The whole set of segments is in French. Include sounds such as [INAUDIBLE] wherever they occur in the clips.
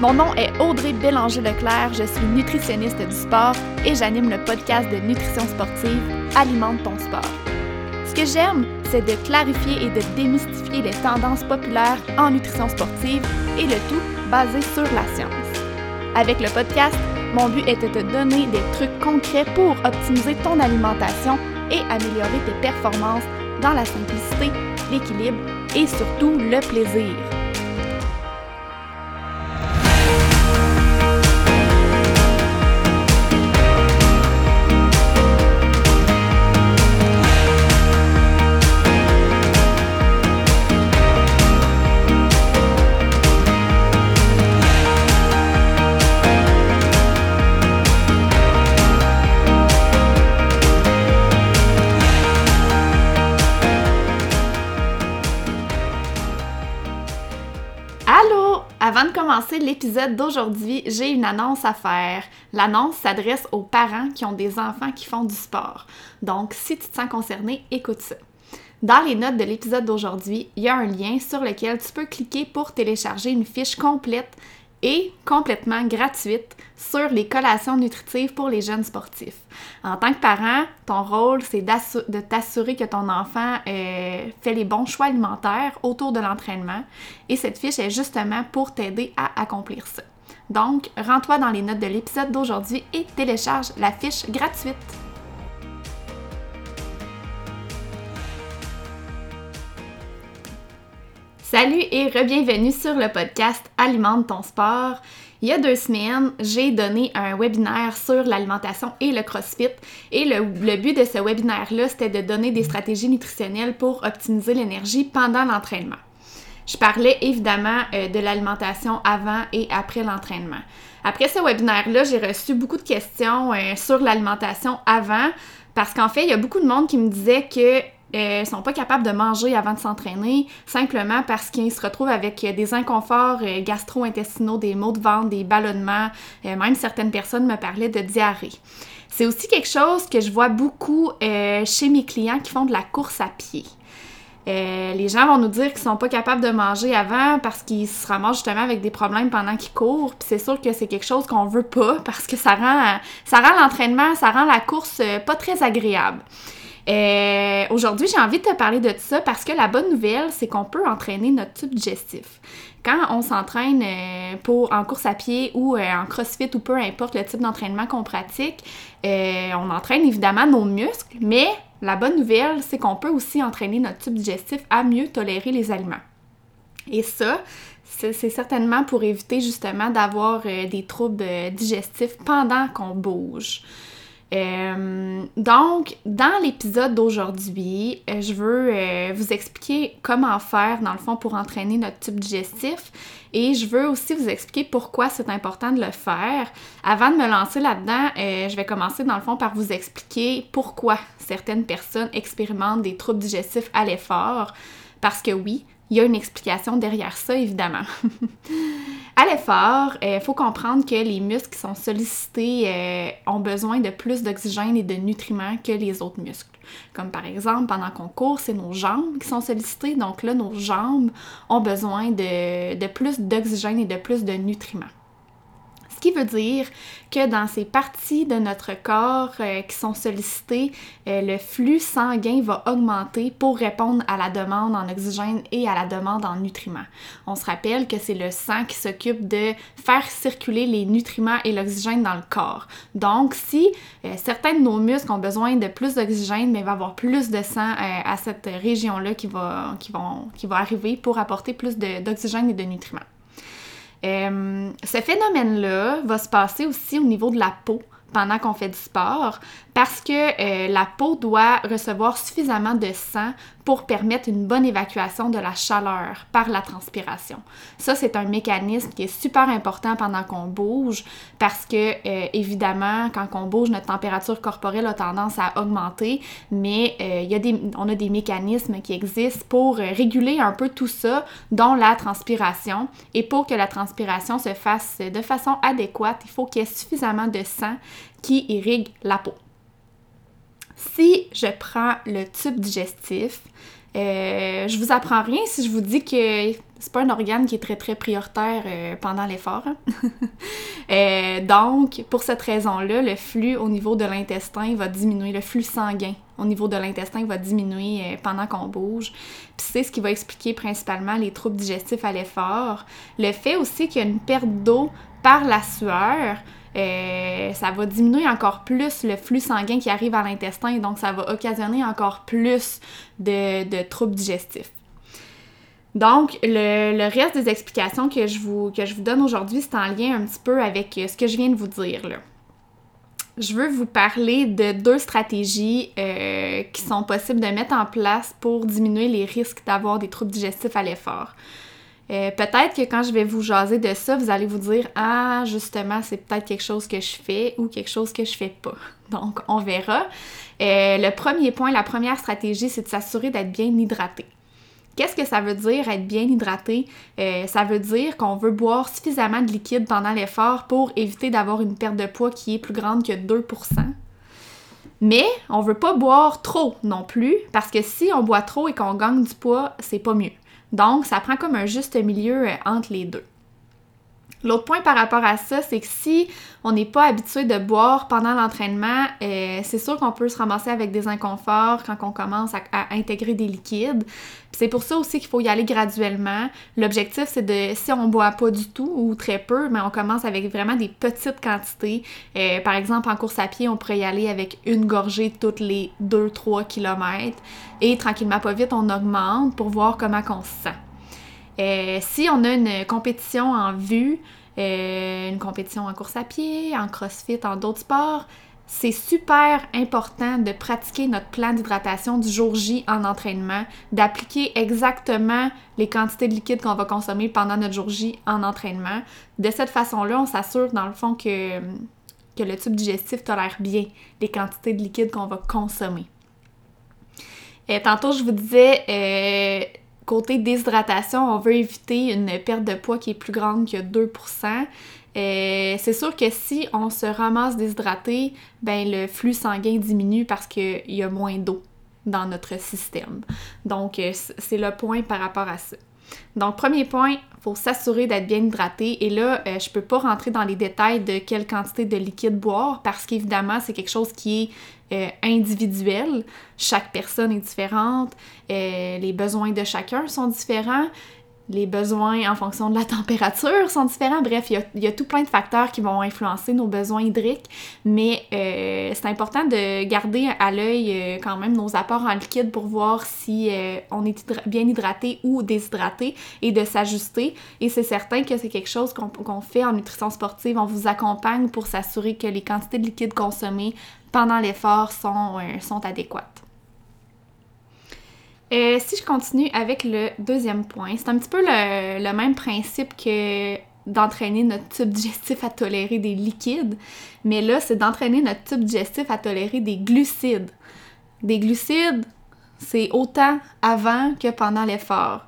Mon nom est Audrey Bélanger-Leclerc, je suis nutritionniste du sport et j'anime le podcast de nutrition sportive Alimente ton sport. Ce que j'aime, c'est de clarifier et de démystifier les tendances populaires en nutrition sportive et le tout basé sur la science. Avec le podcast, mon but est de te donner des trucs concrets pour optimiser ton alimentation et améliorer tes performances dans la simplicité, l'équilibre et surtout le plaisir. Commencer l'épisode d'aujourd'hui, j'ai une annonce à faire. L'annonce s'adresse aux parents qui ont des enfants qui font du sport. Donc, si tu te sens concerné, écoute ça. Dans les notes de l'épisode d'aujourd'hui, il y a un lien sur lequel tu peux cliquer pour télécharger une fiche complète et complètement gratuite sur les collations nutritives pour les jeunes sportifs. En tant que parent, ton rôle, c'est de t'assurer que ton enfant euh, fait les bons choix alimentaires autour de l'entraînement et cette fiche est justement pour t'aider à accomplir ça. Donc, rends-toi dans les notes de l'épisode d'aujourd'hui et télécharge la fiche gratuite. Salut et re-bienvenue sur le podcast Alimente ton sport. Il y a deux semaines, j'ai donné un webinaire sur l'alimentation et le CrossFit. Et le, but de ce webinaire-là, c'était de donner des stratégies nutritionnelles pour optimiser l'énergie pendant l'entraînement. Je parlais évidemment euh, de l'alimentation avant et après l'entraînement. Après ce webinaire-là, j'ai reçu beaucoup de questions euh, sur l'alimentation avant parce qu'en fait, il y a beaucoup de monde qui me disait que euh, sont pas capables de manger avant de s'entraîner, simplement parce qu'ils se retrouvent avec des inconforts euh, gastro-intestinaux, des maux de ventre, des ballonnements, euh, même certaines personnes me parlaient de diarrhée. C'est aussi quelque chose que je vois beaucoup euh, chez mes clients qui font de la course à pied. les gens vont nous dire qu'ils sont pas capables de manger avant parce qu'ils se ramassent justement avec des problèmes pendant qu'ils courent. Puis c'est sûr que c'est quelque chose qu'on veut pas parce que ça rend, ça rend l'entraînement, ça rend la course pas très agréable. Euh, aujourd'hui, j'ai envie de te parler de ça parce que la bonne nouvelle, c'est qu'on peut entraîner notre tube digestif. Quand on s'entraîne euh, pour en course à pied ou euh, en crossfit ou peu importe le type d'entraînement qu'on pratique, on entraîne évidemment nos muscles, mais la bonne nouvelle, c'est qu'on peut aussi entraîner notre tube digestif à mieux tolérer les aliments. Et ça, c'est certainement pour éviter justement d'avoir des troubles digestifs pendant qu'on bouge. Euh, donc, dans l'épisode d'aujourd'hui, euh, je veux euh, vous expliquer comment faire, dans le fond, pour entraîner notre tube digestif. Et je veux aussi vous expliquer pourquoi c'est important de le faire. Avant de me lancer là-dedans, je vais commencer, dans le fond, par vous expliquer pourquoi certaines personnes expérimentent des troubles digestifs à l'effort. Parce que oui, il y a une explication derrière ça, évidemment. [LAUGHS] à l'effort, il euh, faut comprendre que les muscles qui sont sollicités euh, ont besoin de plus d'oxygène et de nutriments que les autres muscles. Comme par exemple, pendant qu'on court, c'est nos jambes qui sont sollicitées. Donc là, nos jambes ont besoin de, de plus d'oxygène et de plus de nutriments qui veut dire que dans ces parties de notre corps euh, qui sont sollicitées, euh, le flux sanguin va augmenter pour répondre à la demande en oxygène et à la demande en nutriments. On se rappelle que c'est le sang qui s'occupe de faire circuler les nutriments et l'oxygène dans le corps. Donc, si euh, certains de nos muscles ont besoin de plus d'oxygène, mais il va y avoir plus de sang à cette région-là qui va, arriver pour apporter plus d'oxygène et de nutriments. Euh, ce phénomène-là va se passer aussi au niveau de la peau pendant qu'on fait du sport parce que euh, la peau doit recevoir suffisamment de sang pour permettre une bonne évacuation de la chaleur par la transpiration. Ça, c'est un mécanisme qui est super important pendant qu'on bouge parce que, euh, évidemment, quand on bouge, notre température corporelle a tendance à augmenter, mais euh, il y a des, on a des mécanismes qui existent pour réguler un peu tout ça, dont la transpiration. Et pour que la transpiration se fasse de façon adéquate, il faut qu'il y ait suffisamment de sang qui irrigue la peau. Si je prends le tube digestif, Euh, je vous apprends rien si je vous dis que c'est pas un organe qui est très très prioritaire euh, pendant l'effort. Hein. [LAUGHS] Euh, donc, pour cette raison-là, le flux au niveau de l'intestin va diminuer, le flux sanguin au niveau de l'intestin va diminuer pendant qu'on bouge. Puis c'est ce qui va expliquer principalement les troubles digestifs à l'effort. Le fait aussi qu'il y a une perte d'eau par la sueur, ça va diminuer encore plus le flux sanguin qui arrive à l'intestin, donc ça va occasionner encore plus de troubles digestifs. Donc, le, reste des explications que je vous, donne aujourd'hui, c'est en lien un petit peu avec euh, ce que je viens de vous dire. Je veux vous parler de deux stratégies euh, qui sont possibles de mettre en place pour diminuer les risques d'avoir des troubles digestifs à l'effort. Euh, peut-être que quand je vais vous jaser de ça, vous allez vous dire Ah, justement, c'est peut-être quelque chose que je fais ou quelque chose que je fais pas. [LAUGHS] Donc, on verra. le premier point, la première stratégie, c'est de s'assurer d'être bien hydraté. Qu'est-ce que ça veut dire être bien hydraté? Euh, ça veut dire qu'on veut boire suffisamment de liquide pendant l'effort pour éviter d'avoir une perte de poids qui est plus grande que 2%. Mais on veut pas boire trop non plus, parce que si on boit trop et qu'on gagne du poids, c'est pas mieux. Donc, ça prend comme un juste milieu euh, entre les deux. L'autre point par rapport à ça, c'est que si on n'est pas habitué de boire pendant l'entraînement, euh, c'est sûr qu'on peut se ramasser avec des inconforts quand on commence à, intégrer des liquides. C'est pour ça aussi qu'il faut y aller graduellement. L'objectif, c'est de, si on boit pas du tout ou très peu, mais on commence avec vraiment des petites quantités. Euh, par exemple, en course à pied, on pourrait y aller avec une gorgée toutes les 2-3 km. Et tranquillement, pas vite, on augmente pour voir comment on se sent. Euh, si on a une compétition en vue, euh, une compétition en course à pied, en crossfit, en d'autres sports, c'est super important de pratiquer notre plan d'hydratation du jour J en entraînement, d'appliquer exactement les quantités de liquide qu'on va consommer pendant notre jour J en entraînement. De cette façon-là, on s'assure dans le fond que, que le tube digestif tolère bien les quantités de liquide qu'on va consommer. Et tantôt, je vous disais, euh, Côté déshydratation, on veut éviter une perte de poids qui est plus grande que 2% euh, c'est sûr que si on se ramasse déshydraté, ben le flux sanguin diminue parce qu'il y a moins d'eau dans notre système. Donc, euh, c'est le point par rapport à ça. Donc, premier point, il faut s'assurer d'être bien hydraté. Et là, je euh, je peux pas rentrer dans les détails de quelle quantité de liquide boire parce qu'évidemment, c'est quelque chose qui est euh, individuel. Chaque personne est différente. Euh, les besoins de chacun sont différents les besoins en fonction de la [LAUGHS] température sont différents. Bref, il y a, tout plein de facteurs qui vont influencer nos besoins hydriques, mais euh, c'est important de garder à l'œil euh, quand même nos apports en liquide pour voir si euh, on est bien hydraté ou déshydraté et de s'ajuster. Et c'est certain que c'est quelque chose qu'on fait en nutrition sportive. On vous accompagne pour s'assurer que les quantités de liquide consommées pendant l'effort sont, sont adéquates. Euh, si je continue avec le deuxième point, c'est un petit peu le, même principe que d'entraîner notre tube digestif à tolérer des liquides, mais là, c'est d'entraîner notre tube digestif à tolérer des glucides. Des glucides, c'est autant avant que pendant l'effort.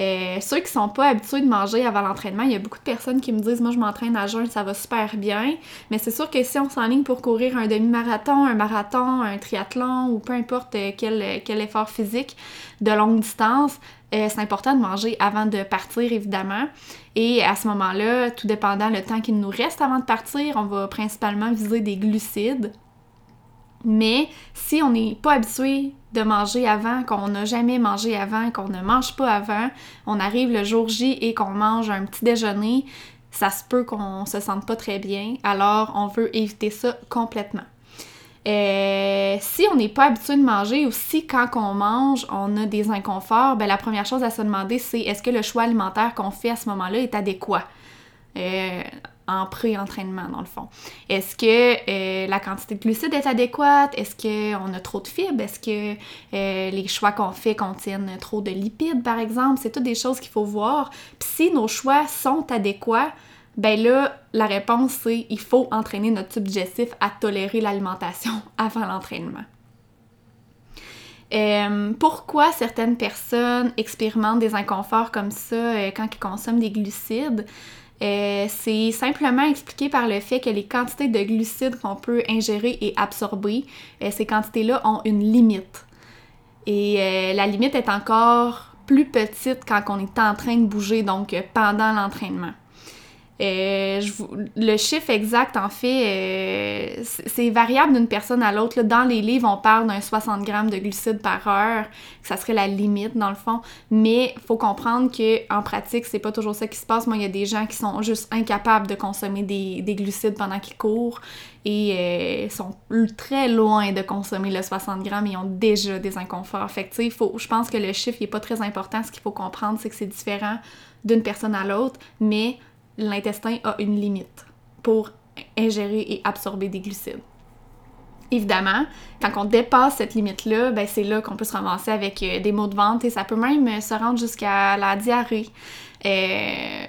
Euh, ceux qui sont pas habitués de manger avant l'entraînement, il y a beaucoup de personnes qui me disent Moi, je m'entraîne à jeun, ça va super bien. Mais c'est sûr que si on s'enligne pour courir un demi-marathon, un marathon, un triathlon ou peu importe euh, quel, quel effort physique de longue distance, euh, c'est important de manger avant de partir, évidemment. Et à ce moment-là, tout dépendant le temps qu'il nous reste avant de partir, on va principalement viser des glucides. Mais si on n'est pas habitué de manger avant, qu'on n'a jamais mangé avant, qu'on ne mange pas avant, on arrive le jour J et qu'on mange un petit déjeuner, ça se peut qu'on se sente pas très bien. Alors, on veut éviter ça complètement. Euh, si on n'est pas habitué de manger ou si quand on mange, on a des inconforts, ben la première chose à se demander, c'est est-ce que le choix alimentaire qu'on fait à ce moment-là est adéquat? Euh, en pré-entraînement, dans le fond. Est-ce que euh, la quantité de glucides est adéquate? Est-ce qu'on a trop de fibres? Est-ce que euh, les choix qu'on fait contiennent trop de lipides, par exemple? C'est toutes des choses qu'il faut voir. Puis si nos choix sont adéquats, ben là, la réponse, c'est il faut entraîner notre tube digestif à tolérer l'alimentation [LAUGHS] avant l'entraînement. Euh, pourquoi certaines personnes expérimentent des inconforts comme ça quand ils consomment des glucides? Euh, c'est simplement expliqué par le fait que les quantités de glucides qu'on peut ingérer et absorber, euh, ces quantités-là ont une limite. Et la limite est encore plus petite quand on est en train de bouger, donc pendant l'entraînement. Euh, le chiffre exact, en fait, euh, c'est variable d'une personne à l'autre. Dans les livres, on parle d'un 60 grammes de glucides par heure, que ça serait la limite, dans le fond. Mais faut comprendre qu'en pratique, c'est pas toujours ça qui se passe. Moi, il y a des gens qui sont juste incapables de consommer des, glucides pendant qu'ils courent et euh, sont très loin de consommer le 60 grammes et ont déjà des inconforts. Fait que, faut, je pense que le chiffre n'est pas très important. Ce qu'il faut comprendre, c'est que c'est différent d'une personne à l'autre, mais l'intestin a une limite pour ingérer et absorber des glucides. Évidemment, quand on dépasse cette limite-là, ben c'est là qu'on peut se ramasser avec euh, des maux de ventre et ça peut même se rendre jusqu'à la diarrhée. Euh,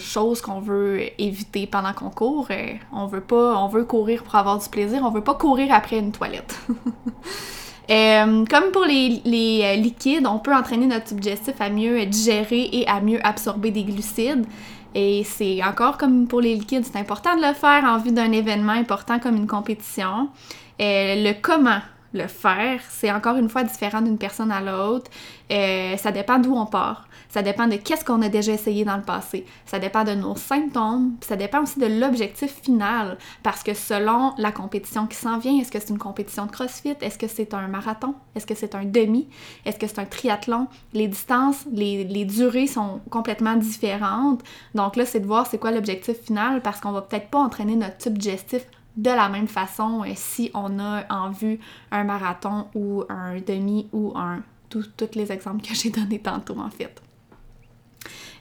chose qu'on veut éviter pendant qu'on court. Euh, on veut pas, on veut courir pour avoir du plaisir, on veut pas courir après une toilette. [LAUGHS] comme pour les, les, liquides, on peut entraîner notre digestif à mieux digérer et à mieux absorber des glucides. Et c'est encore comme pour les liquides, c'est important de le faire en vue d'un événement important comme une compétition. Et le comment le faire, c'est encore une fois différent d'une personne à l'autre. Euh, ça dépend d'où on part. Ça dépend de qu'est-ce qu'on a déjà essayé dans le passé. Ça dépend de nos symptômes. Ça dépend aussi de l'objectif final. Parce que selon la compétition qui s'en vient, est-ce que c'est une compétition de CrossFit? Est-ce que c'est un marathon? Est-ce que c'est un demi? Est-ce que c'est un triathlon? Les distances, les, durées sont complètement différentes. Donc là, c'est de voir c'est quoi l'objectif final parce qu'on va peut-être pas entraîner notre tube digestif de la même façon euh, si on a en vue un marathon ou un demi ou un... tous les exemples que [LAUGHS] j'ai donnés tantôt en fait.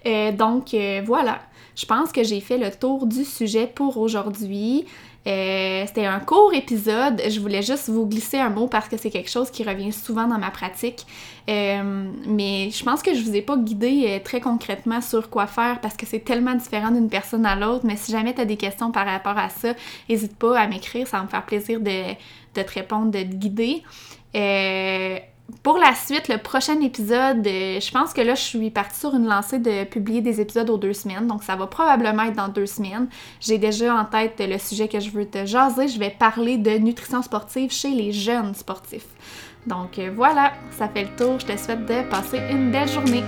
Euh, donc euh, voilà, je pense que j'ai fait le tour du sujet pour aujourd'hui. Euh, c'était un court épisode. Je voulais juste vous glisser un mot parce que c'est quelque chose qui revient souvent dans ma pratique. mais je pense que je vous ai pas guidé très concrètement sur quoi faire parce que c'est tellement différent d'une personne à l'autre. Mais si jamais tu as des questions par rapport à ça, n'hésite pas à m'écrire. Ça va me faire plaisir de te répondre, de te guider pour la suite, le prochain épisode, euh, je pense que là, je suis partie sur une lancée de publier des épisodes aux deux semaines, donc ça va probablement être dans deux semaines. J'ai déjà en tête le sujet que je veux te jaser. Je vais parler de nutrition sportive chez les jeunes sportifs. Donc euh, voilà, ça fait le tour. Je te souhaite de passer une belle journée.